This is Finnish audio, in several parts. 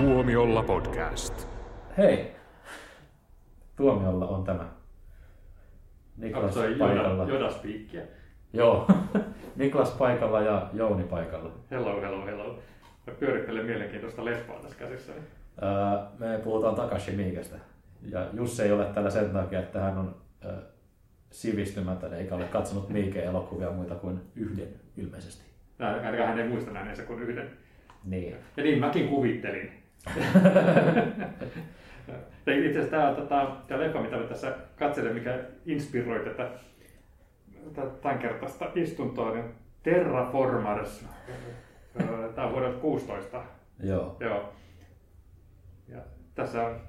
Tuomiolla podcast. Hei! Tuomiolla on tämä. Niklas Katsoi paikalla. Joda, Jodaspiikkiä. Joo. Niklas paikalla ja Jouni paikalla. Hello, hello, hello. Mä pyörittelen mielenkiintoista leffaa tässä käsissä. Öö, me puhutaan Takashi Miikestä. Ja Jussi ei ole täällä sen takia, että hän on öö, sivistymätön eikä ole katsonut Miikeen elokuvia muita kuin yhden ilmeisesti. Ainakaan hän ei muista nähneensä kuin yhden. Niin. Ja niin mäkin kuvittelin. Ja Itse asiassa tämä, tota, tämä leffa, mitä mä tässä katselen, mikä inspiroi tätä, tätä tämänkertaista istuntoa, niin Terraformers. Öö, Tämä on vuodelta 16. Joo. Joo. Ja tässä on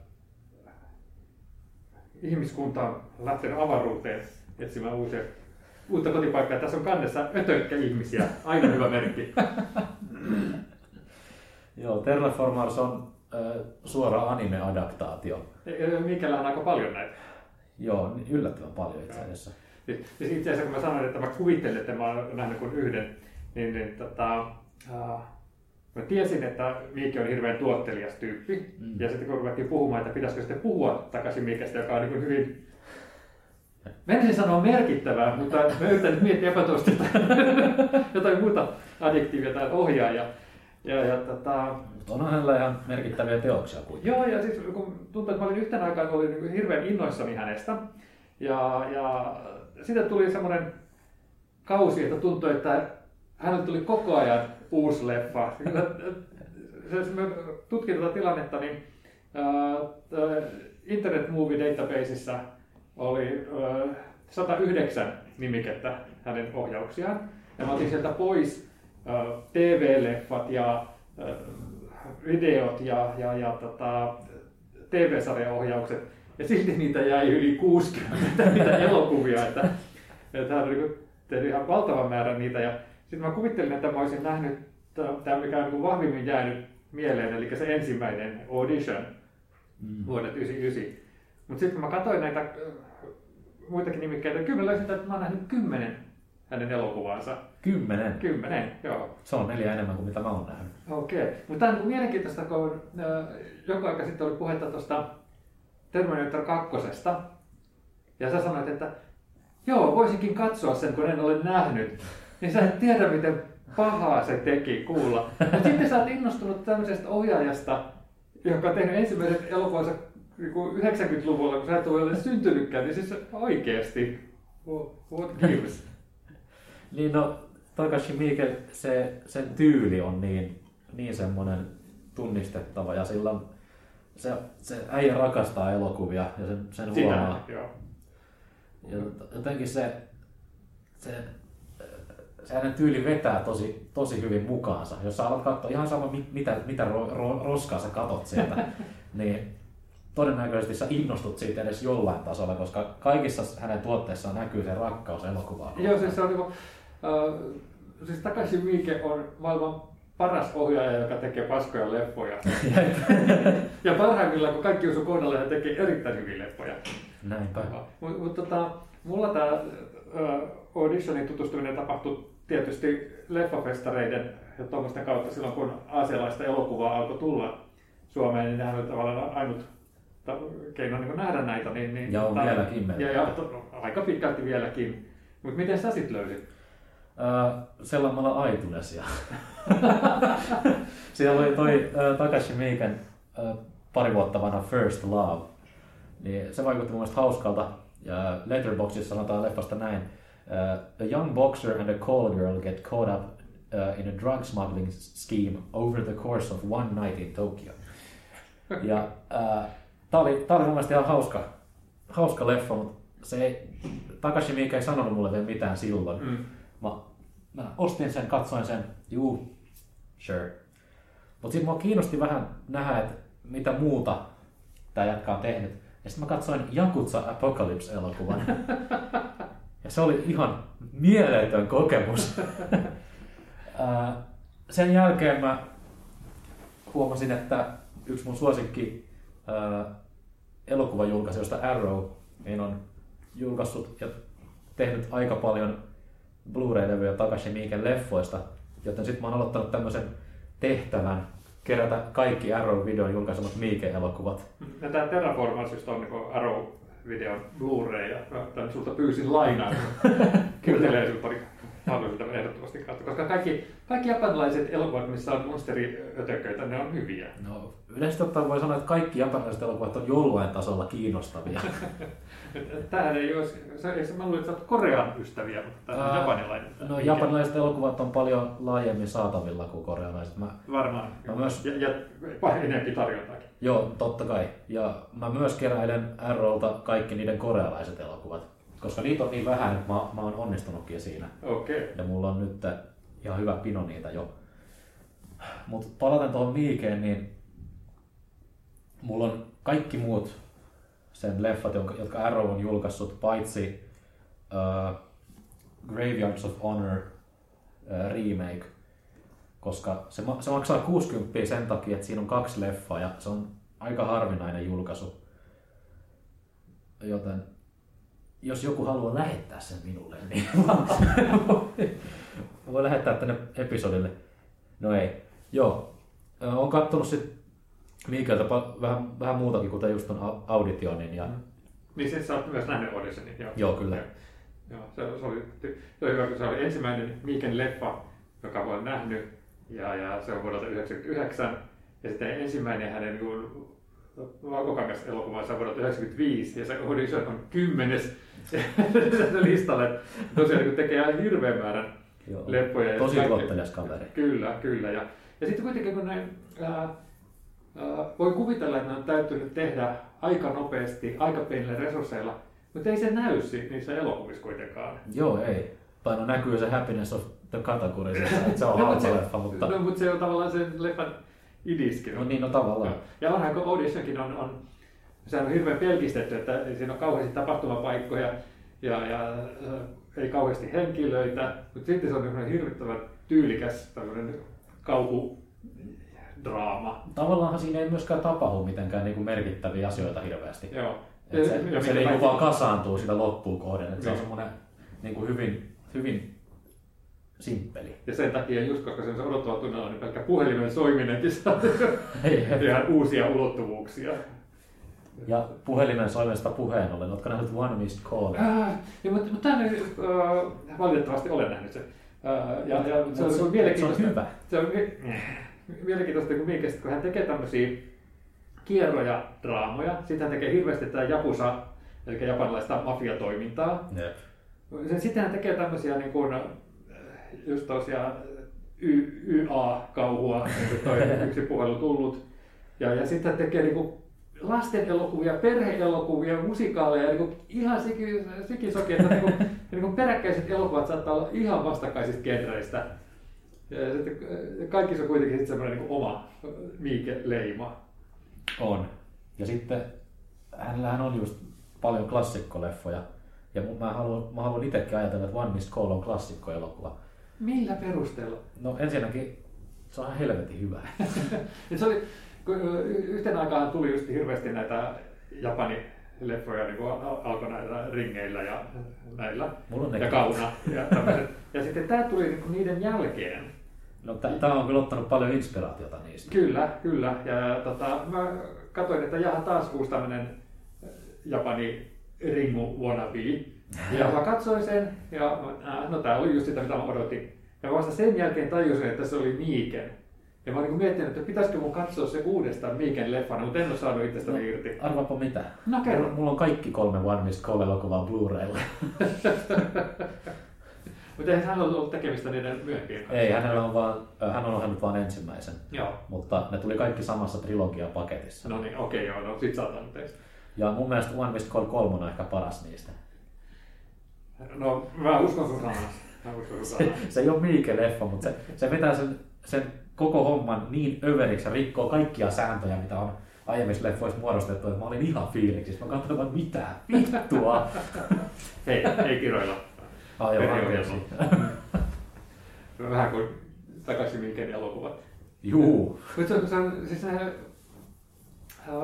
ihmiskunta on lähtenyt avaruuteen etsimään uusia, uutta kotipaikkaa. Tässä on kannessa ötökkä-ihmisiä. Aina hyvä merkki. Joo, Terraformers on öö, suora anime-adaptaatio. Mikällä on aika paljon näitä. Joo, niin yllättävän paljon itse asiassa. Siis siis itse asiassa kun mä sanoin, että mä kuvittelen, että mä oon nähnyt kuin yhden, niin, niin tota, uh, mä tiesin, että Miikki on hirveän tuottelias tyyppi. Mm. Ja sitten kun ruvettiin puhumaan, että pitäisikö sitten puhua takaisin Miikestä, joka on niin kuin hyvin Menisin sanoa merkittävää, mutta mä yritän nyt miettiä epätoisesti jotain muuta adjektiivia tai ohjaajaa. Ja, ja tota, Mutta onhan hänellä ihan merkittäviä teoksia kuitenkin. Joo, ja siis kun tuntuu, että mä olin yhtenä aikaan olin niin hirveän innoissani hänestä. Ja, ja sitten tuli semmoinen kausi, että tuntui, että hänelle tuli koko ajan uusi leffa. Se, se, mä tutkin tätä tilannetta, niin Internet Movie Databaseissa oli uh, 109 nimikettä hänen ohjauksiaan. Ja mä otin sieltä pois TV-leffat ja videot ja, ja, ja tota, TV-sarjaohjaukset. Ja silti niitä jäi yli 60 niitä elokuvia. Että, että hän on niin tehnyt ihan valtavan määrän niitä. Ja sitten mä kuvittelin, että mä olisin nähnyt tämä, mikä on niin vahvimmin jäänyt mieleen, eli se ensimmäinen audition Mm. vuodet 99. Mutta sitten mä katsoin näitä muitakin nimikkeitä, kyllä mä löysin, että mä oon nähnyt kymmenen hänen elokuvaansa. Kymmenen. Kymmenen, joo. Se on neljä enemmän kuin mitä mä oon nähnyt. Okei, mutta tämä on niin mielenkiintoista, kun äh, joku aika sitten oli puhetta tuosta Terminator 2. Ja sä sanoit, että joo, voisinkin katsoa sen, kun en ole nähnyt. Niin sä et tiedä, miten pahaa se teki kuulla. Mutta sitten sä oot innostunut tämmöisestä ohjaajasta, joka on tehnyt ensimmäiset elokuvansa niinku 90-luvulla, kun sä et ole syntynytkään, niin siis oikeasti, what gives? Niin no, Takashi Miike, se, sen tyyli on niin, niin semmoinen tunnistettava ja sillä on, se, se äijä rakastaa elokuvia ja sen, sen huomaa. Sitä, joo. Ja jotenkin se, se, se hänen tyyli vetää tosi, tosi hyvin mukaansa. Jos sä alat katsoa ihan sama, mi- mitä, mitä ro, ro, roskaa sä katot sieltä, niin todennäköisesti sä innostut siitä edes jollain tasolla, koska kaikissa hänen tuotteissaan näkyy se rakkaus elokuvaa. Joo, siis se on niinku, äh, siis Takashi Miike on maailman paras ohjaaja, joka tekee paskoja leffoja. ja parhaimmillaan, kun kaikki osuu kohdalle, hän tekee erittäin hyviä leffoja. Näinpä. Mutta mut, tota, mulla tämä auditionin tutustuminen tapahtui tietysti leffafestareiden ja tuommoisten kautta silloin, kun aasialaista elokuvaa alkoi tulla Suomeen, niin nehän oli tavallaan ainut keino niin nähdä näitä. Niin, niin, Ja on tota- vieläkin. Ja, ja to, aika pitkälti vieläkin. Mutta miten sä sit löysit? Selaamalla iTunesia. Siellä oli toi äh, Takashi Miiken äh, pari vuotta vanha First Love. Niin se vaikutti mun mielestä hauskalta. Ja Letterboxdissa sanotaan leffasta näin. Uh, a young boxer and a call girl get caught up uh, in a drug smuggling scheme over the course of one night in Tokyo. Ja uh, tää oli, tää oli mun mielestä ihan hauska, hauska leffa, mutta se ei, Takashi Miike ei sanonut mulle vielä mitään silloin. Mm. Mä, ostin sen, katsoin sen, juu, sure. Mutta sitten mua kiinnosti vähän nähdä, että mitä muuta tämä jätkä on tehnyt. Ja sitten mä katsoin Jakutsa Apocalypse-elokuvan. ja se oli ihan mieletön kokemus. Sen jälkeen mä huomasin, että yksi mun suosikki elokuvajulkaisijoista Arrow niin on julkaissut ja tehnyt aika paljon Blu-ray-levyjä Takashi Miiken leffoista, joten sitten mä oon aloittanut tämmöisen tehtävän, kerätä kaikki Arrow-videon julkaisemat Miike-elokuvat. Ja tämä Terraformers just on niin Arrow-videon Blu-ray, ja sulta pyysin lainaan. Kyllä sinulta pari mahdollisuutta ehdottomasti katsoa, koska kaikki, kaikki japanilaiset elokuvat, missä on monsteriötököitä, ne on hyviä. No, yleisesti ottaen voi sanoa, että kaikki japanilaiset elokuvat on jollain tasolla kiinnostavia. Tämähän ei ole, se, se, mä luulen, että sä Korean ystäviä, mutta tämä on japanilainen. no, japanilaiset elokuvat on paljon laajemmin saatavilla kuin korealaiset. Mä, Varmaan. Mä myös- Ja, ja paljon enemmän tarjontaakin. joo, totta kai. Ja mä myös keräilen Arrowlta kaikki niiden korealaiset elokuvat. Koska niitä on niin vähän, että mä, mä oon onnistunutkin siinä. Okei. Okay. Ja mulla on nyt ihan hyvä pino niitä jo. Mutta palaten tuohon Miikeen, niin mulla on kaikki muut sen leffat, jonka- jotka Arrow on julkaissut, paitsi uh, Graveyards of Honor uh, remake, koska se, ma- se maksaa 60 sen takia, että siinä on kaksi leffaa ja se on aika harvinainen julkaisu. Joten jos joku haluaa lähettää sen minulle, niin mä voin lähettää tänne episodille. No ei. Joo. Olen kattonut sitten Miikeltä vähän, vähän muutakin, kuten just ton Au- auditionin. Ja... Niin sit sä oot myös nähnyt Auditionin. Joo, Joo, kyllä. Joo, se, se, oli, se oli hyvä, kun se oli ensimmäinen Miiken leffa, joka olen nähnyt. Ja, ja se on vuodelta 1999. Ja sitten ensimmäinen hänen niin valkokangas elokuvansa on vuodelta 1995. Ja se Audition on kymmenes listalle. Tosiaan niin tekee ihan hirveän määrän Joo. leppoja. ja Tosi tuottelias kaveri. Kyllä, kyllä. Ja, ja sitten kuitenkin kun ne, ää, ää, voi kuvitella, että ne on täytynyt tehdä aika nopeasti, aika pienillä resursseilla, mutta ei se näy niissä elokuvissa kuitenkaan. Joo, ei. Tai no näkyy se Happiness of the Category, että se on No, halpa leffa, mutta... No, mutta se on tavallaan sen leffan idiskin. No niin, no tavallaan. Ja onhan kun Auditionkin on, on, sehän on hirveän pelkistetty, että siinä on kauheasti tapahtumapaikkoja ja, ja äh, ei kauheasti henkilöitä, mutta sitten se on hirvittävän tyylikäs tämmöinen kauhudraama. Tavallaan siinä ei myöskään tapahdu mitenkään niin kuin merkittäviä asioita hirveästi. Joo. Et se, Ja se niin takia- vaan kasaantuu sitä loppuun kohden. Et se on semmoinen niin kuin hyvin, hyvin simppeli. Ja sen takia just koska se on se odottava tunnella, niin pelkkä puhelimen soiminenkin saa ihan uusia ulottuvuuksia. Ja puhelimen soimesta puheen ollen, oletko nähnyt One Missed Call? Äh, ja, mutta, mutta tämä nyt äh, valitettavasti olen nähnyt sen. Äh, ja, ja, se, on, se, on se on mielenkiintoista. hyvä. Se on mi- mielenkiintoista, kun, Miikestä, kun hän tekee tämmöisiä kierroja, draamoja. Sitten hän tekee hirveästi tätä Japusa, eli japanilaista mafiatoimintaa. Jep. Sitten hän tekee tämmöisiä niin kuin, just tosiaan YA-kauhua, niin toi yksi puhelu tullut. Ja, ja sitten tekee niin lasten elokuvia, perheelokuvia, musikaaleja, niin kuin ihan siki, sikisoki, että niin kuin, niin kuin peräkkäiset elokuvat saattaa olla ihan vastakkaisista genreistä. Ja sitten kaikki on kuitenkin sitten semmoinen niin oma Miike-leima. On. Ja sitten hänellähän on just paljon klassikkoleffoja. Ja mä haluan, mä haluan itsekin ajatella, että One Missed Call on klassikkoelokuva. Millä perusteella? No ensinnäkin se on ihan helvetin hyvä. Se oli, kun aikaan tuli just hirveästi näitä Japani leffoja niin kuin al- alkoi näillä ringeillä ja näillä Mulla ja kauna. Ja, tämmöset. ja sitten tämä tuli niin kuin niiden jälkeen. No tää on kyllä ottanut paljon inspiraatiota niistä. Kyllä, kyllä. Ja tota, mä katsoin, että jaha taas uusi tämmöinen Japani ringu wannabe. Ja mä katsoin sen ja äh, no tää oli just sitä mitä mä odotin. Ja vasta sen jälkeen tajusin, että se oli Miiken. Ja mä olin niinku miettinyt, että pitäisikö mun katsoa se uudestaan Miiken leffana, mutta en ole saanut itsestäni No, irti. arvaapa mitä. No kerro. Mulla, on kaikki kolme One Missed Call-elokuvaa Blu-raylla. Mutta eihän hänellä ollut tekemistä niiden myöhempien kanssa. Ei, hänellä on vaan, hän on ohjannut vain ensimmäisen. Joo. Mutta ne tuli kaikki samassa trilogia-paketissa. No niin, okei joo, no sit saatan teistä. Ja mun mielestä One Missed Call 3 on ehkä paras niistä. No mä uskon sun sun sanaa. Se ei ole Miike-leffa, mutta se, se vetää sen, sen koko homman niin överiksi ja rikkoo kaikkia sääntöjä, mitä on aiemmissa leffoissa muodostettu, että mä olin ihan fiiliksissä. Mä katsoin, että mitä vittua. Hei, ei kiroilla. Ai joo, Periohjelma. anteeksi. Vähän kuin takaisin Miiken elokuvat. Juu. Mutta se, se, on- siis se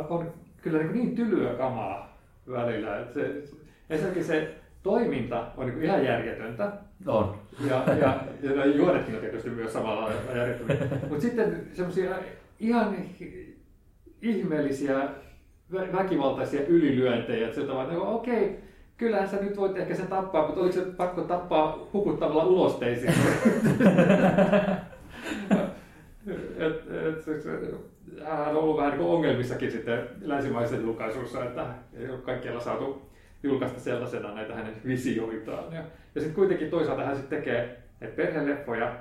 on kyllä niin, niin tylyä kamaa välillä. Että se, ensinnäkin se toiminta on niin ihan järjetöntä. On. Ja, ja, ja ne juonetkin on tietysti myös samalla järjettömiä. Mutta sitten semmoisia ihan ihmeellisiä vä- väkivaltaisia ylilyöntejä. Että sieltä vaan, no, okei, kyllähän sä nyt voit ehkä sen tappaa, mutta oliko se pakko tappaa hukuttamalla ulosteisiin? et, et, se- hän on ollut vähän niin ongelmissakin sitten länsimaisen julkaisussa, että ei ole kaikkialla saatu julkaista sellaisena näitä hänen visioitaan. Ja, ja sitten kuitenkin toisaalta hän sitten tekee näitä perheleffoja.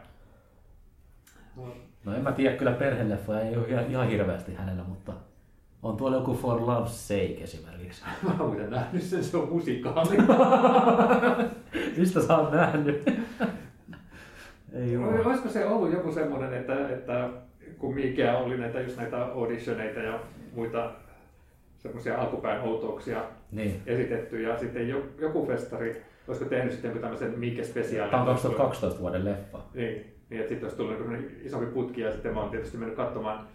No en mä tiedä, kyllä perheleffoja ei ole ihan, ihan hirveästi hänellä, mutta on tuolla joku For Love's Sake esimerkiksi. Mä oon muuten nähnyt sen, se on musikaali. Mistä sä oot nähnyt? ei ole. Olisiko se ollut joku semmoinen, että, että kun Miikeä oli näitä, just näitä auditioneita ja muita semmoisia alkupään outouksia Niin. esitetty ja sitten jo- joku festari, olisiko tehnyt sitten tämmöisen Miike spesiaalin. Tämä on 2012 vuoden leffa. Niin, niin että sitten olisi tullut niin isompi putki ja sitten mä oon tietysti mennyt katsomaan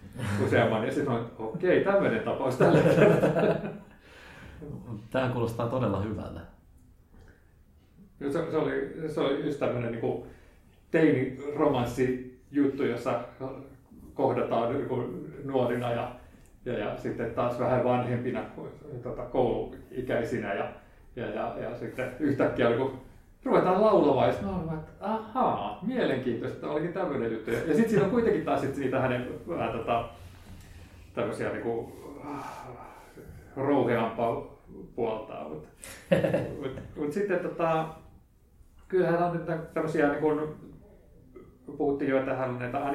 useamman ja sitten mä oon, että okei, tämmöinen tapaus tällä kertaa. Tämä kuulostaa todella hyvältä. Se, se, oli, se oli just tämmöinen niin teini-romanssi juttu, jossa kohdataan niin kuin nuorina ja, ja, ja, sitten taas vähän vanhempina tota, kouluikäisinä ja, ja, ja, ja sitten yhtäkkiä kuin, ruvetaan laulamaan ja sitten että ahaa, mielenkiintoista, olikin tämmöinen juttu. Ja, ja sitten siinä on kuitenkin taas sit siitä hänen vähän tota, tämmöisiä niin kuin, rouheampaa puoltaa. Mutta mut, mut sitten tota, kyllähän on tämmöisiä, niin kun puhuttiin jo, että hän on näitä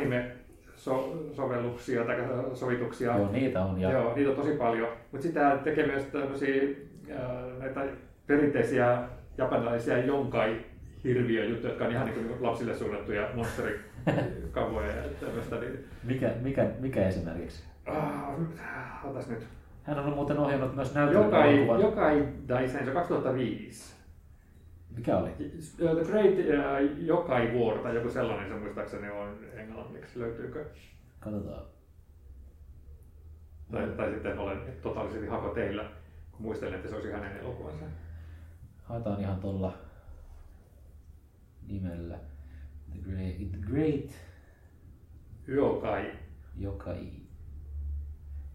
anime-sovelluksia tai sovituksia. Joo, niitä on. Ja Joo, niitä on tosi paljon. Mutta sitä tekee myös tämmöisiä näitä perinteisiä japanilaisia jonkai hirviöjuttuja, jotka on ihan niin lapsille suunnattuja monsterikavoja ja tämmöistä. Niin, mikä, mikä, mikä esimerkiksi? ah, otas nyt. Hän on muuten ohjannut myös Jokai, näytelmäelokuvan. Jokai Daisen, se 2005. Mikä oli? The Great uh, Jokai War tai joku sellainen, se muistaakseni on englanniksi, löytyykö? Katsotaan. Tai, tai sitten olen totaalisesti hako teillä, kun muistelen, että se olisi hänen elokuvansa. Haetaan ihan tuolla nimellä. The Great, the great Jokai. Jokai.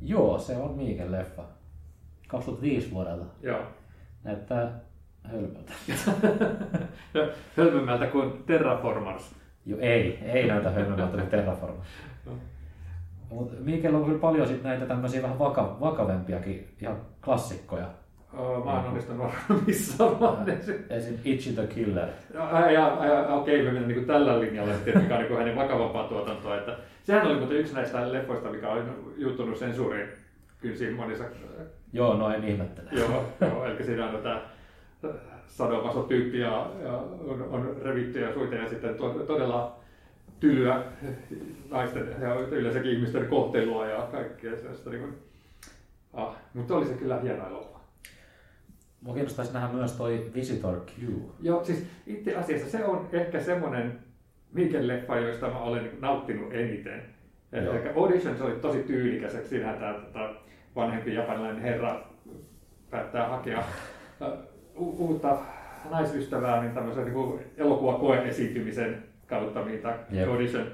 Joo, se on Miiken leffa. 2005 vuodelta. Joo. Näyttää hölmöltä. Ja hölmömmältä kuin Terraformers. Joo, ei, ei näytä hölmöltä kuin Terraformers. No. Mutta Miikellä on kyllä paljon sit näitä tämmöisiä vähän vaka, vakavempiakin, ihan klassikkoja. Oh, mä en onnistunut varmissaamaan ne. Esim. Itchy the Killer. Ja, ja, ja, okei, me mennään niin tällä linjalla, sitten, mikä on niin hänen vakavampaa tuotantoa. Että, sehän oli muuten yksi näistä leffoista, mikä on juuttunut sensuuriin kynsiin monissa Joo, no en ihmettele. Joo, joo eli siinä on tämä sadomasotyyppi ja, ja on, on revittyjä suita ja sitten to, todella tylyä naisten ja yleensäkin ihmisten kohtelua ja kaikkea sellaista. Niin kuin, ah, mutta oli se kyllä hieno elokuva. Mua kiinnostaisi nähdä myös toi Visitor Q. Joo, siis itse asiassa se on ehkä semmoinen Miken leffa, joista mä olen niin nauttinut eniten. Joo. Eli Audition se oli tosi tyylikäs, että siinähän tämä tota, vanhempi japanilainen herra päättää hakea äh, uutta naisystävää niin tämmöisen niin elokuvakoe-esiintymisen kautta, mitä Jep. Audition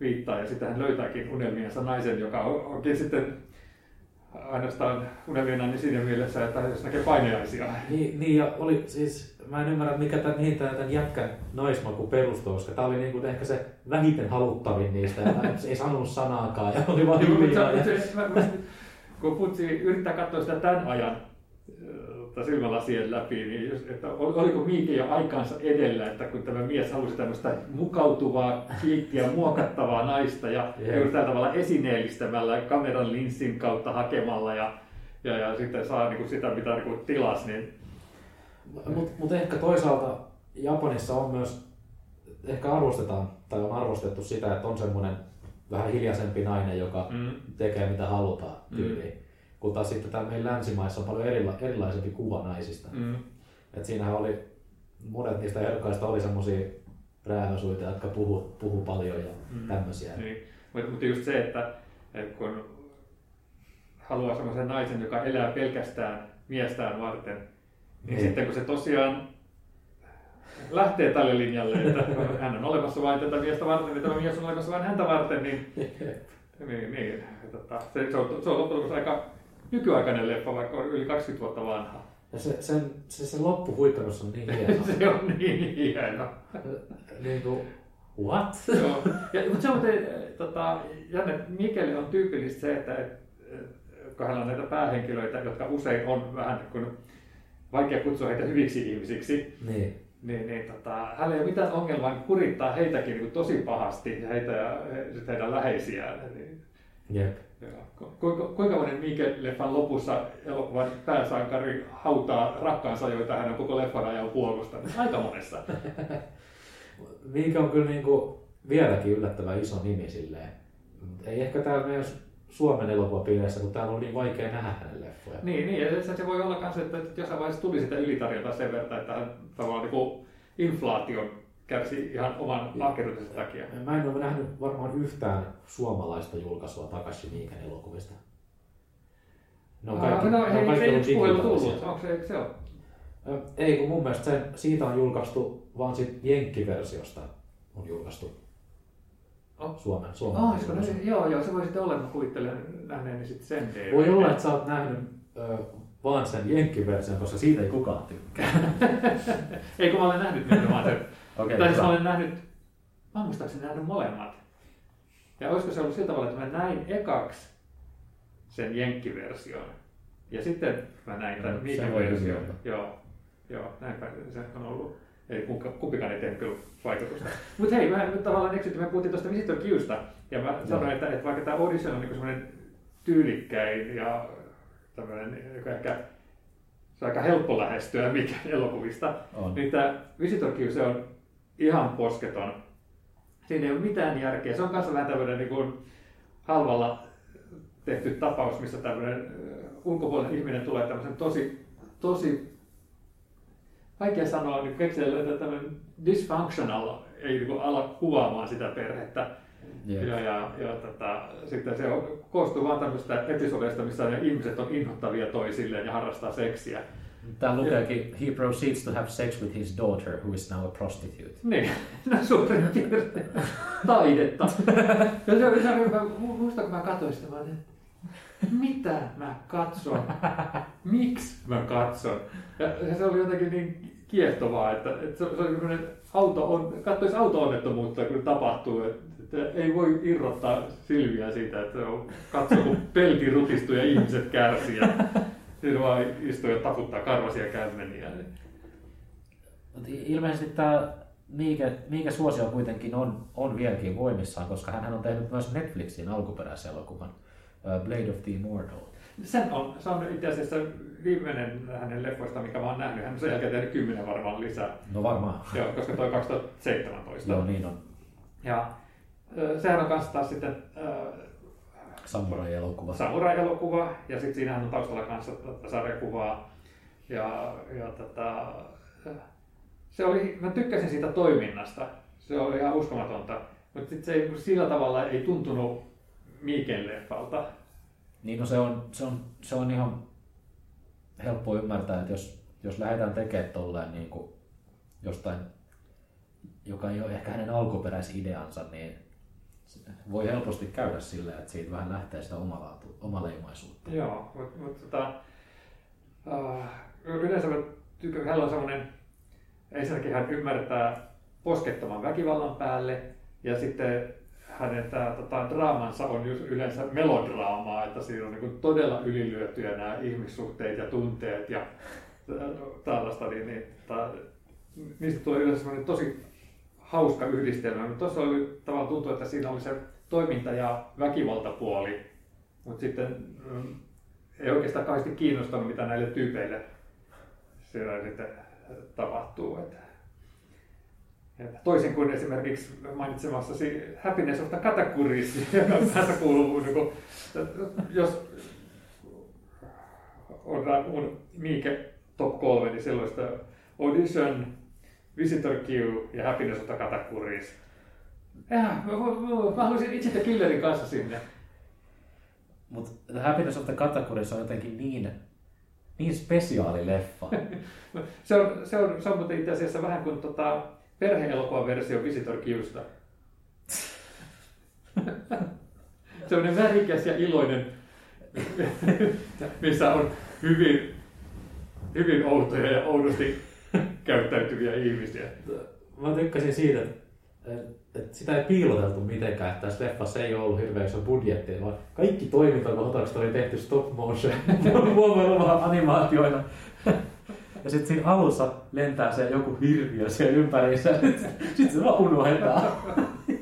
viittaa. Ja sitten hän löytääkin unelmiensa naisen, joka on- onkin sitten ainoastaan unelmien nainen siinä mielessä, että jos näkee painajaisia. Niin, niin ja oli siis, mä en ymmärrä mikä tämän, mihin tämä tämän jätkän naismaku perustuu, koska tämä oli niinku ehkä se vähiten haluttavin niistä, ja ei sanonut sanaakaan ja oli vaan Joo, mutta hiljaa. Ja... se- se- mä- mä- kun Putsi yrittää katsoa sitä tämän ajan äh, silmälasien läpi, niin just, että ol- oliko Miike jo aikaansa edellä, että kun tämä mies halusi tämmöistä mukautuvaa, kiittiä, muokattavaa naista ja Jep. juuri tällä tavalla esineellistämällä kameran linssin kautta hakemalla ja, ja, ja sitten saa niin kuin sitä, mitä niin kuin tilas, niin Mutta mut ehkä toisaalta Japanissa on myös, ehkä arvostetaan, tai on arvostettu sitä, että on semmoinen vähän hiljaisempi nainen, joka mm, tekee mitä halutaan Mm. Kun taas sitten täällä meidän länsimaissa on paljon erila- erilaisempi kuva naisista. mm, Et siinähän oli, monet niistä ehdokkaista oli semmoisia räähäsuita, jotka puhu, puhu paljon ja Mm. tämmöisiä. Niin. Mutta, mutta just se, että, että kun haluaa sellaisen naisen, joka elää pelkästään miestään varten, niin, Niin. sitten kun se tosiaan lähtee tälle linjalle, että hän on olemassa vain tätä miestä varten, ja tämä mies on olemassa vain häntä varten, niin Niin, niin. Tota, se, se, on, se on loppujen lopuksi aika nykyaikainen leffa, vaikka on yli 20 vuotta vanha. Ja se, sen, se, se loppuhuipennus on niin hieno. se on niin hieno. niin kuin, what? Joo. Ja, mutta se on te, tota, jännä, Mikelle on tyypillistä se, että et, et, kun hänellä on näitä päähenkilöitä, jotka usein on vähän niin kuin, vaikea kutsua heitä hyviksi ihmisiksi, niin. niin, niin tota, hänellä ei ole mitään ongelmaa niin kurittaa heitäkin niin tosi pahasti ja heitä ja heidän läheisiään. Niin, Jep. Kuinka, kuinka monen Mike-leffan lopussa elokuvan pääsankari hautaa rakkaansa, joita hän on koko leffan ajan puolustanut? Aika monessa. Mikä on kyllä niin kuin vieläkin yllättävän iso nimi silleen. Ei ehkä täällä meidän Suomen elokuvapiireissä, kun täällä on niin vaikea nähdä hänen leffoja. Niin, niin ja se, se voi olla myös, että, jossain vaiheessa tuli sitä ylitarjontaa sen verran, että hän tavallaan niin inflaation kärsi ihan oman ahkeruutensa takia. Mä en ole nähnyt varmaan yhtään suomalaista julkaisua Takashi Miikan elokuvista. Ne on kaikki, no, ne on hei, kaikki se yksi puhelu tullut. Onko se, se? Ö, Ei, kun mun mielestä sen, siitä on julkaistu, vaan sit jenkkiversiosta on julkaistu Oh. Suomen, Suomen Oh, julkaisu. ne, joo, joo, se voi sitten olla, että mä kuvittelen nähneeni sitten sen DVD. Voi olla, että sä oot nähnyt ö, vaan sen jenkkiversion, koska siitä ei kukaan tykkää. Ei kun mä olen nähnyt nimenomaan sen. Okei, tai siis mä olen nähnyt, mä muistaakseni nähnyt molemmat. Ja olisiko se ollut sillä tavalla, että mä näin ekaksi sen jenkkiversion. Ja sitten mä näin tämän No, Miikan version. Joo, joo, näinpä se on ollut. Kumka- kumpikaan ei tehnyt kyllä vaikutusta. Mutta hei, mä nyt tavallaan eksytin, me puhuttiin tuosta Visitor Qsta. Ja mä sanoin, että, että vaikka tämä Audition on niin semmoinen tyylikkäin ja tämmöinen, joka ehkä se on aika helppo lähestyä mikä elokuvista, On. niin tämä Visitor Q, se on ihan posketon. Siinä ei ole mitään järkeä. Se on kanssa vähän tämmöinen niin kuin halvalla tehty tapaus, missä tämmöinen ulkopuolinen ihminen tulee tämmöisen tosi, tosi vaikea sanoa, niin keksiä että tämmöinen dysfunctional ei niin kuin ala kuvaamaan sitä perhettä. Jep. Ja, ja, ja tota, sitten se on, koostuu vaan tämmöistä episodeista, missä ne ihmiset on inhottavia toisilleen ja harrastaa seksiä. Täällä lukeekin, he proceeds to have sex with his daughter, who is now a prostitute. Niin, no suurin piirtein taidetta. Ja se, se, mä, muistan, kun mä katsoin sitä, mä olin, mitä mä katson? Miksi mä katson? Ja, se oli jotenkin niin kiehtovaa, että, että se, se oli semmoinen auto on, katsoisi auto-onnettomuutta, kun tapahtuu, että, ei voi irrottaa silmiä siitä, että on katsoo, kun pelti rutistuu ja ihmiset kärsii. Siinä vaan istuu ja taputtaa karvasia kämmeniä. Ilmeisesti tämä Miike, Miike Suosio kuitenkin on, on vieläkin voimissaan, koska hän on tehnyt myös Netflixin alkuperäiselokuvan uh, Blade of the Immortal. Sen on, se on itse asiassa viimeinen hänen leffoista, mikä mä oon nähnyt. Hän on sen jälkeen tehnyt kymmenen varmaan lisää, No varmaan. Joo, koska toi 2017. Joo, niin on. Ja sehän on kanssa taas sitten äh, Samurai-elokuva. samurai-elokuva, ja sitten siinähän on taustalla kanssa tätä sarjakuvaa. Ja, ja tätä, se oli, mä tykkäsin siitä toiminnasta. Se oli ihan uskomatonta. Mutta sitten se ei, sillä tavalla ei tuntunut Miiken leffalta. Niin no se on, se on, se on ihan helppo ymmärtää, että jos, jos lähdetään tekemään tolleen niin kuin jostain, joka ei ole ehkä hänen alkuperäisideansa, niin voi helposti käydä silleen, että siitä vähän lähtee sitä omalaatu, omaleimaisuutta. Joo, mutta mut, tota, uh, yleensä tykkään, hänellä on semmoinen, ensinnäkin hän ymmärtää poskettoman väkivallan päälle, ja sitten hänen tää, tota, draamansa on yleensä melodraamaa, että siinä on niin todella ylilyötyjä nämä ihmissuhteet ja tunteet ja tä- tällaista, niin, niin ta, niistä tulee yleensä tosi hauska yhdistelmä. Mutta tuossa oli tavallaan tuntuu, että siinä oli se toiminta ja väkivaltapuoli, mutta sitten mm, ei oikeastaan kauheasti kiinnostanut, mitä näille tyypeille siellä sitten tapahtuu. Että, toisin kuin esimerkiksi mainitsemassasi Happiness of the Katakuris, joka kuuluu, niin kuin, jos on mun Miike top 3, niin silloista Audition, Visitor Q ja Happiness of the Katakuris. Ja, mä, mä, mä haluaisin itse The Killerin kanssa sinne. Mutta The Happiness of the Katakuris on jotenkin niin, niin spesiaali leffa. Se on, se on, se on muuten itse asiassa vähän kuin tota, perhe-elokuvan versio Visitor Qsta. semmoinen värikäs ja iloinen, missä on hyvin, hyvin outoja ja oudosti käyttäytyviä ihmisiä. Mä tykkäsin siitä, että sitä ei piiloteltu mitenkään, että tässä leffassa ei ollut hirveän iso budjetti, vaan kaikki toimintakohtaukset oli tehty stop motion muovoilla animaatioina. Ja sitten siinä alussa lentää se joku hirviö siellä ympäriinsä, sitten se vaan unohdetaan.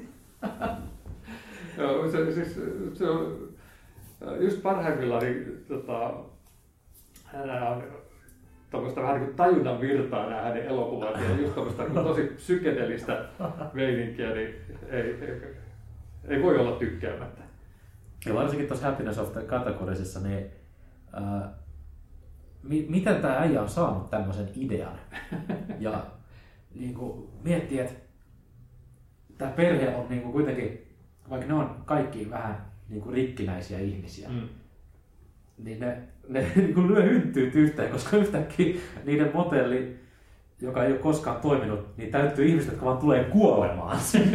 Joo, se, siis, se on just parhaimmillaan, niin tota, on tuommoista vähän niin kuin tajunnan virtaa nämä hänen elokuvat ja just tuommoista niin tosi psykedelistä meininkiä, niin ei, ei, ei voi olla tykkäämättä. Ja varsinkin tuossa Happiness of the kategorisessa, niin ää, mi- miten tämä äijä on saanut tämmöisen idean? Ja niin kuin, miettii, että tämä perhe on niin kuin, kuitenkin, vaikka ne on kaikki vähän niin kuin, rikkinäisiä ihmisiä, mm. niin ne, ne niin lyö hynttyyt yhteen, koska yhtäkkiä niiden motelli, joka ei ole koskaan toiminut, niin täyttyy ihmiset, jotka vaan tulee kuolemaan.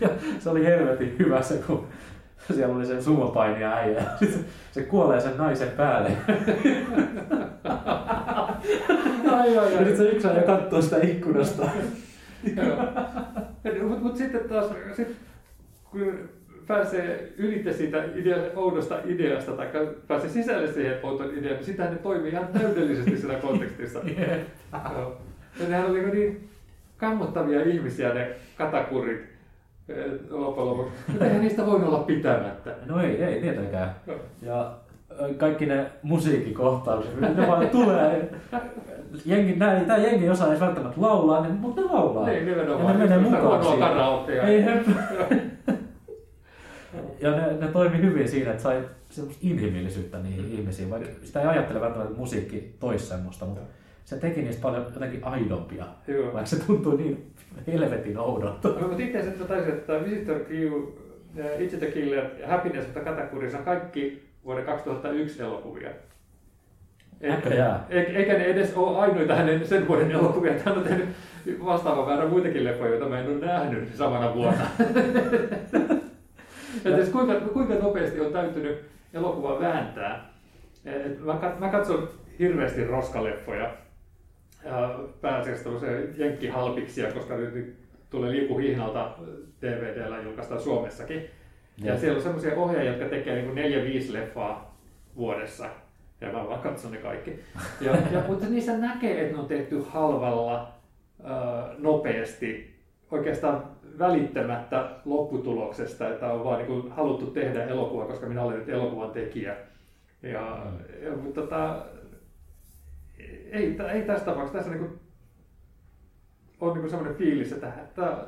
ja se oli helvetin hyvä se, kun siellä oli se sumopainija äijä. Se kuolee sen naisen päälle. ai, ai, ai. Ja sitten se yksi äijä katsoo sitä ikkunasta. Mutta mut sitten taas, sit, kun pääsee ylitse siitä idea, oudosta ideasta tai pääsee sisälle siihen outoon ideaan, niin sitähän ne toimii ihan täydellisesti siinä kontekstissa. yeah. Ja nehän oli niin kammottavia ihmisiä ne katakurit loppujen lopuksi. Eihän niistä voi olla pitämättä. No ei, ei tietenkään. Ja kaikki ne musiikkikohtaukset, ne vaan tulee. Jengi, nää, tää jengi osaa edes välttämättä laulaa, niin, mutta ne laulaa. Niin, nimenomaan. Ja ne menee mukaan siihen. Ei, he... ja ne, ne toimi hyvin siinä, että sai semmoista inhimillisyyttä niihin mm. ihmisiin, vaikka sitä ei ajattele välttämättä, että musiikki toisi semmoista, mutta se teki niistä paljon jotenkin aidompia, Joo. vaikka se tuntui niin helvetin oudolta. No, mutta itse asiassa taisin, että Visitor Q, Itse the Killer ja Happiness of on kaikki vuoden 2001 elokuvia. Eikä, eikä ne edes ole ainoita hänen sen vuoden elokuvia. Hän on tehnyt vastaavan määrän muitakin leffoja, joita mä en ole nähnyt samana vuonna. ja siis kuinka, kuinka nopeasti on täytynyt elokuva vääntää. Et mä, mä katson hirveästi roskaleffoja pääasiassa jenkkihalpiksia, koska nyt tulee liukuhihnalta DVDllä julkaistaan Suomessakin. Ja, ja siellä on semmoisia ohjaajia, jotka tekee niin neljä viisi leffaa vuodessa. Ja mä vaan katson ne kaikki. Ja, ja, mutta niissä näkee, että ne on tehty halvalla, nopeasti, oikeastaan välittämättä lopputuloksesta, että on vaan niin kuin haluttu tehdä elokuva, koska minä olen nyt elokuvan tekijä. Ja, mm. ja mutta tota, ei, ei tässä tapauksessa. Tässä niin kuin, on niin semmoinen fiilis, että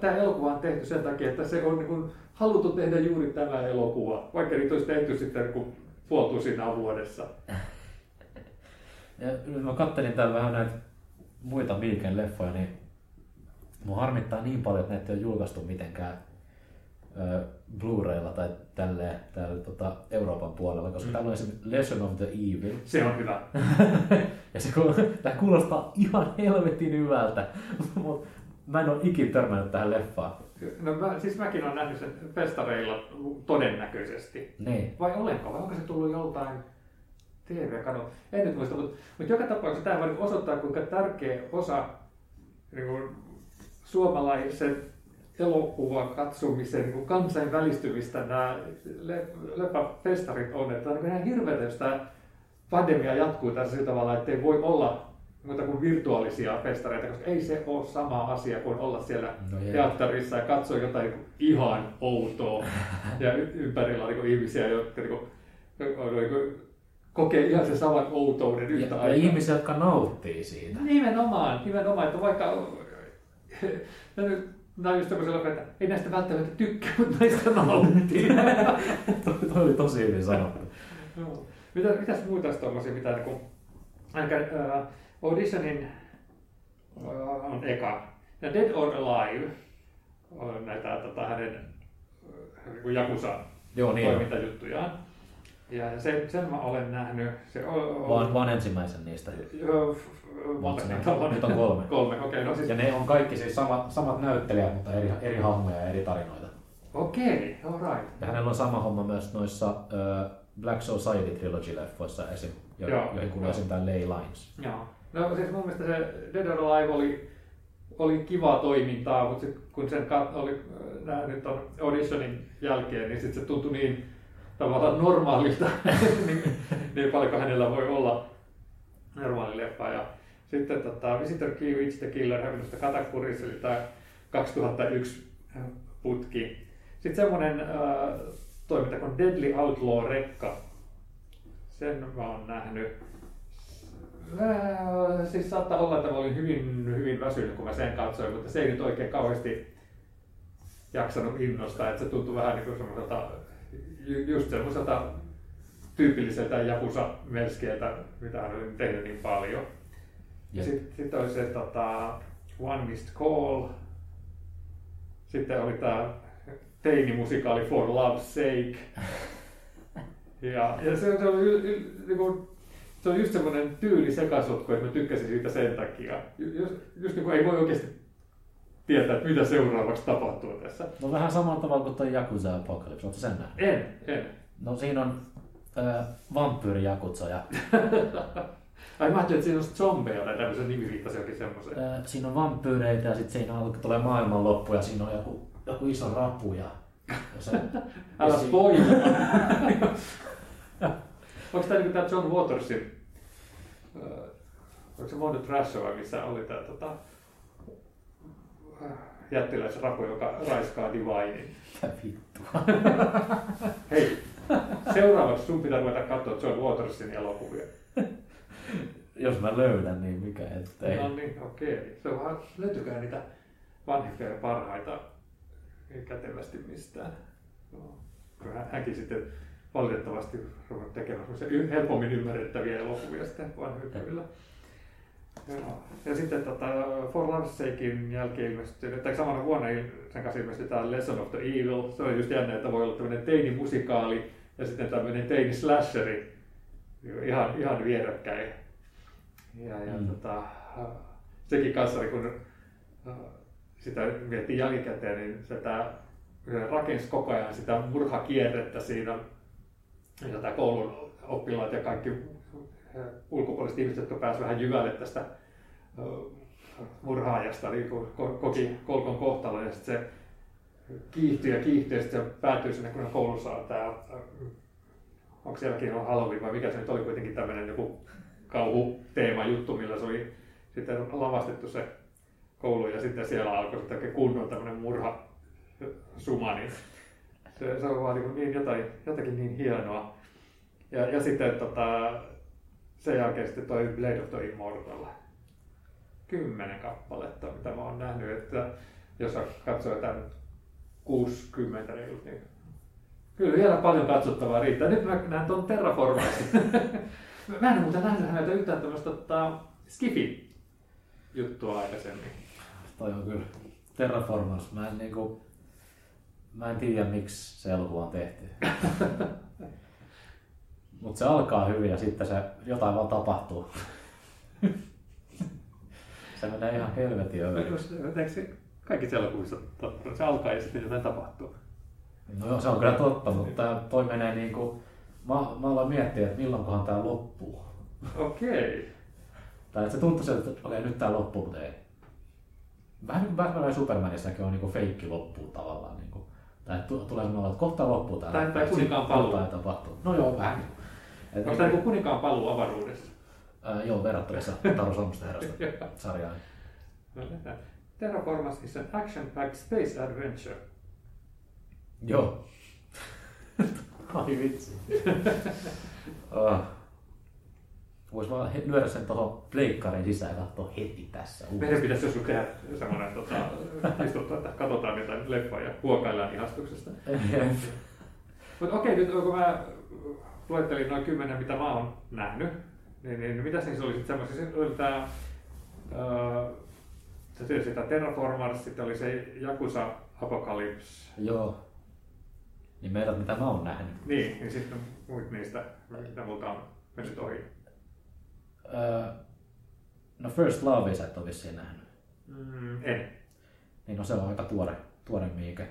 tämä elokuva on tehty sen takia, että se on niin haluttu tehdä juuri tämä elokuva, vaikka niitä olisi tehty sitten niin puoltusinaa vuodessa. Ja mä kattelin täällä vähän näitä muita Milken leffoja, niin mua harmittaa niin paljon, että näitä ei ole julkaistu mitenkään Blu-raylla tai tälleen täällä tota, Euroopan puolella, koska mm. täällä on esimerkiksi Lesson of the Evil. Se on hyvä. ja se, tämä kuulostaa ihan helvetin hyvältä, mutta mä en ole ikin törmännyt tähän leffaan. No mä, siis mäkin olen nähnyt sen festareilla todennäköisesti. Niin. Vai olenko, vai onko se tullut joltain TV-kanalta? En nyt muista, mutta, mutta joka tapauksessa tämä voi osoittaa, kuinka tärkeä osa niin kuin, suomalaisen elokuvan katsomisen niin kansainvälistymistä nämä leppäfestarit on. Että on ihan hirveätä, jos tämä pandemia jatkuu tässä sillä tavalla, että ei voi olla muuta kuin virtuaalisia festareita, koska ei se ole sama asia kuin olla siellä no teatterissa ja katsoa jotain niin ihan outoa. ja ympärillä on niin ihmisiä, jotka niin kuin, niin kokee ihan se saman outouden yhtä aikaa. Ja ihmisiä, jotka nauttii siitä. Nimenomaan, nimenomaan että vaikka Nämä on just semmoisella, että ei näistä välttämättä tykkää, mutta näistä nauttii. Toi oli tosi hyvin sanottu. no. Mitä, mitäs muita olisi tuommoisia, mitä niin ainakaan uh, Auditionin uh, on eka. Ja Dead or Alive on näitä tota, hänen uh, niin Jakusa Joo, niin toimintajuttujaan. Ja sen, sen mä olen nähnyt. Se on, vaan, vaan ensimmäisen niistä. Joo, nyt on kolme. kolme, okei. Okay, no siis... Ja ne on kaikki siis sama, samat näyttelijät, mutta eri, eri hahmoja ja eri tarinoita. Okei, alright. Ja hänellä on sama homma myös noissa äh, Black Society Trilogy-leffoissa esim, jo, Joo. joihin kuuluu esim. tämä Ley Lines. Joo. No siis mun mielestä se Dead or Alive oli, oli kivaa toimintaa, mutta sit, kun sen kat, oli äh, nähnyt ton auditionin jälkeen, niin sit se tuntui niin tavallaan normaalilta, niin, niin paljonko hänellä voi olla normaali leffa. Ja sitten tota, Visitor Key Witch the Killer, hän minusta Katakuris, eli tämä 2001 putki. Sitten semmoinen äh, toiminta kuin Deadly Outlaw Rekka. Sen mä oon nähnyt. Äh, siis saattaa olla, että mä olin hyvin, hyvin väsynyt, kun mä sen katsoin, mutta se ei nyt oikein kauheasti jaksanut innostaa, että se tuntui vähän niin kuin semmoiselta, just semmoiselta tyypilliseltä jakusa melskeeltä, mitä hän oli tehnyt niin paljon. Ja Ja sitten sit oli se tota, One Missed Call. Sitten oli tämä teinimusikaali For Love's Sake. Ja, ja se, se, oli, y- y- niinku, se on just semmoinen tyyli sekasotku, että mä tykkäsin siitä sen takia. Ju- Just, just niin kuin ei voi oikeasti tietää, että mitä seuraavaksi tapahtuu tässä. no vähän samalla tavalla kuin tuo Yakuza Apocalypse, oletko sen nähnyt? En, en. No siinä on äh, vampyyri Yakuza ja Ai mä ajattelin, että siinä olisi zombeja tai tämmöisen nimi viittasi jokin semmoiseen. äh, siinä on vampyyreitä ja sitten siinä alkaa tulee maailmanloppu ja siinä on joku, joku iso rapu ja, ja se, Älä spoilaa. Onko tämä niinku tää John Watersin, äh, onko se Mondo Trash vai missä oli tämä tota, jättiläisrapu, joka raiskaa Divinein. Mitä vittua. Hei, seuraavaksi sun pitää ruveta katsoa John Watersin elokuvia. Jos mä löydän, niin mikä ettei. No niin, okei. Se on vaan, löytyykö niitä vanhempia ja parhaita kätevästi mistään? No. Hänkin sitten valitettavasti ruvennut tekemään helpommin ymmärrettäviä elokuvia sitten vanhempilla. Joo. Ja sitten tota, For Love's Sakein jälkeen ilmestyi, tai samana vuonna sen kanssa ilmestyi tämä Lesson of the Evil. Se on just jännä, että voi olla tämmöinen teinimusikaali ja sitten tämmöinen teini-slasheri. Ihan, ihan vierekkäin. Ja, ja Mm. tota, sekin kanssa, oli, kun äh, sitä miettii jälkikäteen, niin sitä rakensi koko ajan sitä murhakierrettä siinä, ja tämä koulun oppilaat ja kaikki ulkopuoliset ihmiset, jotka pääsivät vähän jyvälle tästä äh, murhaajasta, ko- koki kolkon kohtalon ja sitten se kiihtyi ja kiihtyi ja sitten se päätyi sinne, kun koulussa on tämä, onko sielläkin on Halloween vai mikä se nyt oli kuitenkin tämmöinen joku kauhuteema juttu, millä se oli sitten lavastettu se koulu ja sitten siellä alkoi sitten kunnon tämmöinen murha suma, niin se, se on vaan niin, niin jotain, jotakin niin hienoa. Ja, ja sitten tota, sen jälkeen sitten toi Blade of the Immortal. Kymmenen kappaletta, mitä mä oon nähnyt, että jos katsoo jotain 60 reilut, niin kyllä vielä paljon katsottavaa riittää. Nyt mä näen tuon Terraformasin. mä en muuten nähnyt häneltä yhtään tämmöistä tota, Skifi-juttua aikaisemmin. Toi on kyllä Terraformers. Mä en niinku, mä en tiedä miksi se elokuva on tehty. Mutta se alkaa hyvin ja sitten se jotain vaan tapahtuu. se menee ihan helvetin över. Eikö se kaikissa elokuvissa? Se alkaa ja sitten jotain tapahtuu. No joo, se on kyllä totta, mutta toi menee niinku... Mä, mä aloin miettiä, että milloinkohan tää loppuu. Okei. Tai että se tuntuu että okei, nyt tää loppuu, mutta ei. Vähän niin kuin Batman ja Supermanissakin on niinku feikki loppuu tavallaan. Niinku. Tai että tu- tulee semmoinen, että kohta loppuu tää. Tai- tai sit kuninkaan paluu. jotain tapahtuu. No joo, vähän niin kuin. Onko tämä niin kuninkaan paluu avaruudessa? Ää, joo, verrattavissa Taru Suomesta herrasta sarjaan. No, nähdään. Terraformers is an action-packed space adventure. Joo. Ai vitsi. oh. Vois vaan he- lyödä sen tuohon pleikkarin sisään ja katsoa heti tässä Meidän uudestaan. pitäisi joskus tehdä semmoinen, tota, istuttua, että katsotaan jotain leffoja ja huokaillaan ihastuksesta. Mutta okei, nyt kun mä luettelin noin kymmenen, mitä mä oon nähnyt, niin, niin mitä niissä oli sitten semmoisia? Sitten oli tää, öö, se sitä Terraformers, sitten oli se Yakuza Apocalypse. Joo. Niin meidät mitä mä oon nähnyt. Niin, niin sitten muut niistä, mitä multa on mennyt ohi. Öö, no First Love sä et ole vissiin nähnyt. Mm, en. Niin no se on aika tuore, tuore miike.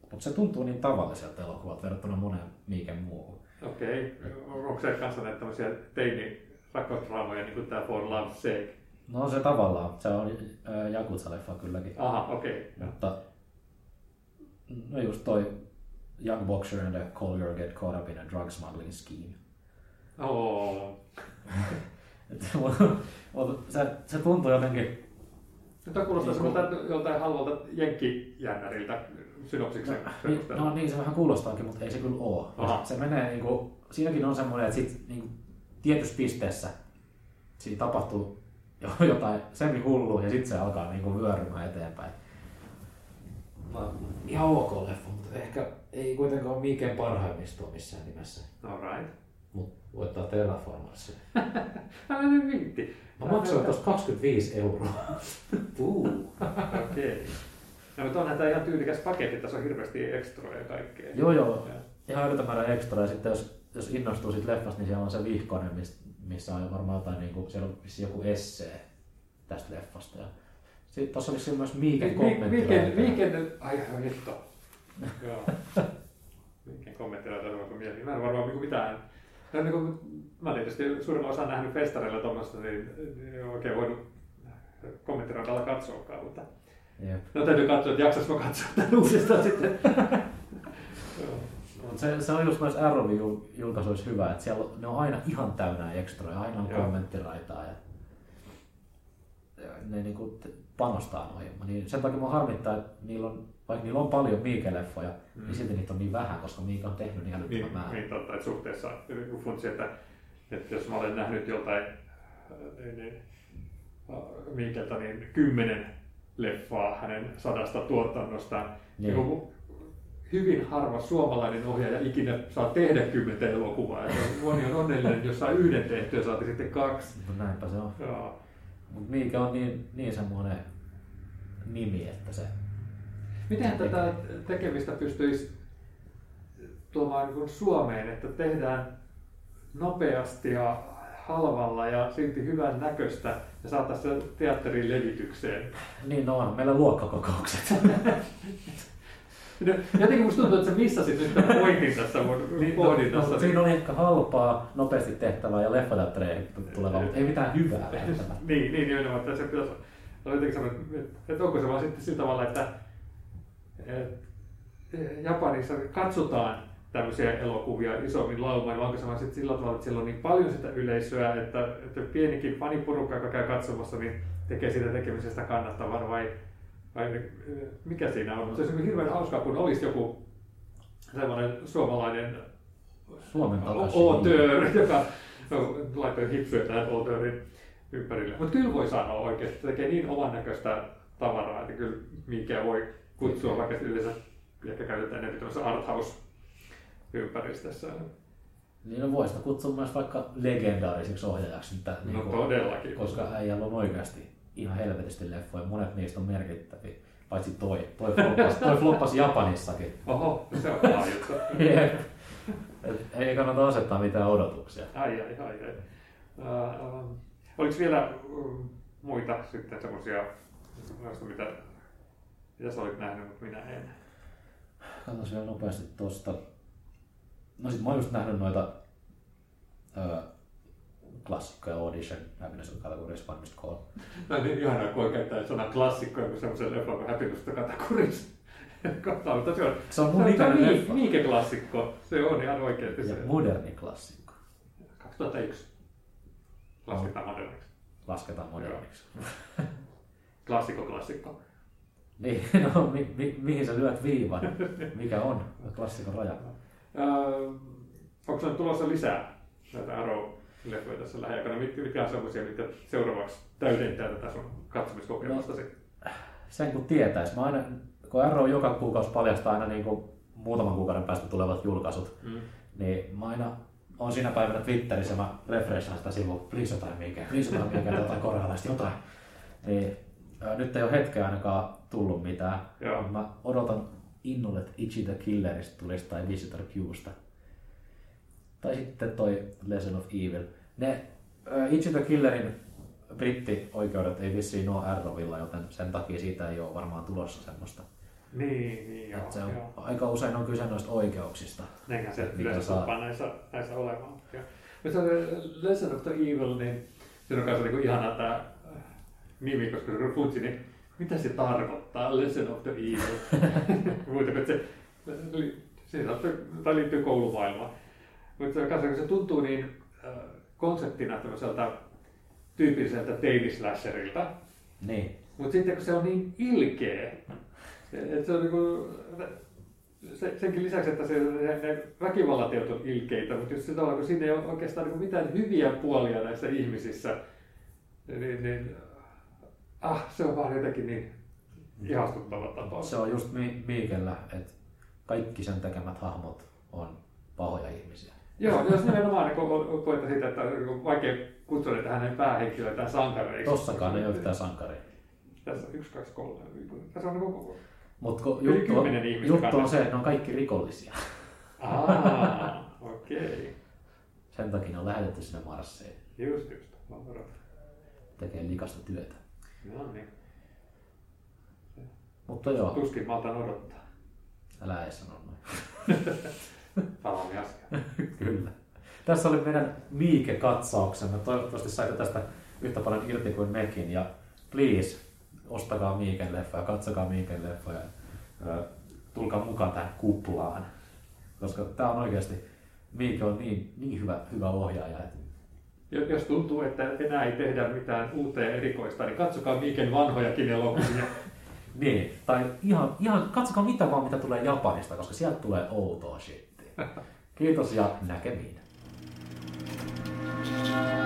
Mutta se tuntuu niin tavalliselta elokuvalta verrattuna moneen miiken muuhun. Okei. Okay. Onko se kanssa näitä tämmöisiä teini rakkausdraamoja, niin kuin tämä For Love's Sake? No se tavallaan, se on äh, Jakutsa-leffa kylläkin. Aha, okei. Okay. Mutta no just toi Young Boxer and a Collier get caught up in a drug smuggling scheme. Oh. Se, se tuntuu jotenkin, Tämä kuulostaa Niin, semmoilta joltain halvalta jenkkijännäriltä synopsiksen no, perusteella. no niin se vähän kuulostaakin, mutta ei se kyllä ole. Aha. Se menee niinku, siinäkin on semmoinen, että sit niinku, tietyssä pisteessä siinä tapahtuu jo- jotain semi hullua ja sitten se alkaa niinku vyörymään eteenpäin. No, ihan ok leffa, mutta ehkä ei kuitenkaan ole mikään parhaimmistoa missään nimessä. Alright. Mutta voittaa Terraformarsia. Älä nyt viitti. Mä maksoin tuosta 25 euroa. Uh, okei. No, mutta onhan tämä ihan tyylikäs paketti, tässä on hirveästi ekstroja ja kaikkea. Joo, joo. Ihan älytön määrä ekstra ja sitten jos, jos innostuu siitä leffasta, niin siellä on se vihkonen, missä, on varmaan jotain, niin kuin, siellä on joku essee tästä leffasta. Ja sitten tuossa oli myös Miiken kommentti. Miiken, Miiken, ai hitto. Joo. Miiken kommenttiraita on mieli. Mä en varmaan niinku mitään. No, niin kuin, mä tietysti suurin osa nähnyt festareilla tuommoista, niin ei oikein voinut kommenttiraidalla katsoakaan, mutta Jep. no täytyy katsoa, että jaksas mä katsoa tämän uudestaan sitten. Mut se, se on just noissa Arrow-julkaisuissa hyvä, että siellä on, ne on aina ihan täynnä ekstroja, aina on Joo. kommenttiraitaa ja, ja ne niinku panostaa noihin. Niin sen takia mua harmittaa, että niillä on, vaikka niillä on paljon Miike-leffoja, mm. niin silti niitä on niin vähän, koska Miike on tehnyt niin älyttömän Niin, määrän. niin totta, että suhteessa joku funtsi, että, että jos mä olen nähnyt joltain äh, niin, niin, äh, Miikeltä niin kymmenen leffaa hänen sadasta tuotannostaan, niin. Niin. niin hyvin harva suomalainen ohjaaja ikinä saa tehdä kymmentä elokuvaa. Ja moni on onnellinen, jos saa yhden tehtyä ja saati sitten kaksi. Mutta näinpä se on. Joo. Mutta Miike on niin, niin semmoinen nimi, että se... Miten tätä tekemistä pystyisi tuomaan niin Suomeen, että tehdään nopeasti ja halvalla ja silti hyvän näköistä ja saataisiin se teatterin levitykseen. Niin no on, meillä on luokkakokoukset. Jotenkin musta tuntuu, että sä missasit nyt tämän pointin tässä mun Niin, no, no, siinä on ehkä halpaa, nopeasti tehtävää ja leffateattereihin tuleva, mutta ei mitään hyvää välttämättä. niin, niin nimenomaan, että se pitäisi olla jotenkin semmoinen, että- onko se vaan sitten sillä tavalla, että että Japanissa katsotaan tämmöisiä elokuvia isommin laumain, vai onko se vaan sitten sillä tavalla, että siellä on niin paljon sitä yleisöä, että, että pienikin faniporukka, joka käy katsomassa, niin tekee siitä tekemisestä kannattavaa, vai, vai mikä siinä on? Se olisi hirveän hauskaa, kun olisi joku semmoinen suomalainen Suomen auteur, joka no, laittoi hipsyä tähän auteurin ympärille. Mutta kyllä voi sanoa oikeasti, että tekee niin oman näköistä tavaraa, että kyllä mikä voi kutsua, vaikka yleensä ehkä käytetään enemmän tämmöisessä arthouse-ympäristössä. Niin no voisi kutsua myös vaikka legendaariseksi ohjaajaksi, että, No niinku, todellakin. koska äijällä on oikeasti ihan helvetisti leffoja, monet niistä on merkittäviä, paitsi toi. Toi floppas, toi floppas Japanissakin. Oho, se on paha juttu. Ei kannata asettaa mitään odotuksia. Ai ai ai. ai. Uh, uh, oliko vielä uh, muita sitten semmoisia, mitä, mitä sä olit nähnyt, mutta minä en? Katsotaan vielä nopeasti tosta. No sit mä oon just nähnyt noita ö, klassikkoja Audition, Happiness on Categories, Finest Call. No niin ihanaa, kun voi käyttää sanaa klassikkoja, kun semmoisen leffan kuin Happiness to Katakuris. Kohtaa, mutta se on, Se on mun se ikäinen on leffa. Miike klassikko. Se on ihan oikeasti Ja se. moderni klassikko. 2001. Lasketaan moderniksi. Lasketaan moderniksi. Klassikko klassikko. Niin, no mi, mi, mihin sä lyöt viivan? Mikä on klassikon raja? Öö, onko sinulla tulossa lisää näitä Arrow-leffoja tässä lähiaikana? Mitkä, on sellaisia, mitkä seuraavaksi täydentää tätä sun katsomiskokemustasi? Sen kun tietäis. Mä aina, kun Arrow joka kuukausi paljastaa aina niin kuin muutaman kuukauden päästä tulevat julkaisut, Mm. niin mä aina on siinä päivänä Twitterissä, mä refreshaan sitä sivua, please jotain mikä, please jotain mikä, jotain korealaista, jotain. Niin, ää, nyt ei ole hetkeä ainakaan tullut mitään. Joo. Mä odotan innolla, että Ichi the Killerista tulisi tai Visitor Qsta. Tai sitten toi Lesson of Evil. Ne ää, Ichi the Killerin brittioikeudet ei vissiin ole Arrowilla, joten sen takia siitä ei ole varmaan tulossa semmoista Niin, niin joo. Et se on, joo. aika usein on kyse noista oikeuksista. Näinhän se yleensä saa. näissä, näissä olemaan. Mutta se Lesson of the Evil, niin siinä on myös niinku ihana tämä nimi, koska se on futsi, niin mitä se tarkoittaa, Lesson of the Evil? Muuta kuin se, se tai liittyy koulumaailmaan. Mutta se, se tuntuu niin äh, konseptina tämmöiseltä tyypilliseltä Davis Slasherilta, Niin. mutta sitten kun se on niin ilkeä, että se on niinku, se, senkin lisäksi, että se, ne, ne väkivallateot on ilkeitä, mutta just sillä tavalla, kun siinä ei ole oikeastaan niinku mitään hyviä puolia näissä ihmisissä, niin, niin ah, se on vaan jotenkin niin ihastuttava tapaus. Se on just Mi- Miikellä, että kaikki sen tekemät hahmot on pahoja ihmisiä. Joo, jos nimenomaan niin pointta siitä, että on vaikea kutsua niitä hänen päähenkilöitään sankareiksi. Tossakaan ei ole yhtään sankaria. Tässä on yksi, kaksi, kolme. Tässä on niin Mutta juttu, on, juttu on se, että ne on kaikki rikollisia. Aa, okei. Okay. Sen takia ne on lähetetty sinne Marsiin Just, just. Tekee likasta työtä. No niin. Mutta joo, Tuskin mä otan odottaa. älä ei sano noin. Palaamme asiaan. Kyllä. Tässä oli meidän Miike-katsauksemme. Toivottavasti saitte tästä yhtä paljon irti kuin mekin. Ja please, ostakaa Miiken leffoja, katsokaa Miiken leffoja. Tulkaa mukaan tähän kuplaan. Koska tämä on oikeasti, Miike on niin, niin hyvä, hyvä ohjaaja. Että jos tuntuu, että enää ei tehdä mitään uutta ja erikoista, niin katsokaa Miiken vanhojakin elokuvia. niin, tai ihan, ihan katsokaa mitä vaan mitä tulee Japanista, koska sieltä tulee outoa shittiä. Kiitos ja näkemiin. thank you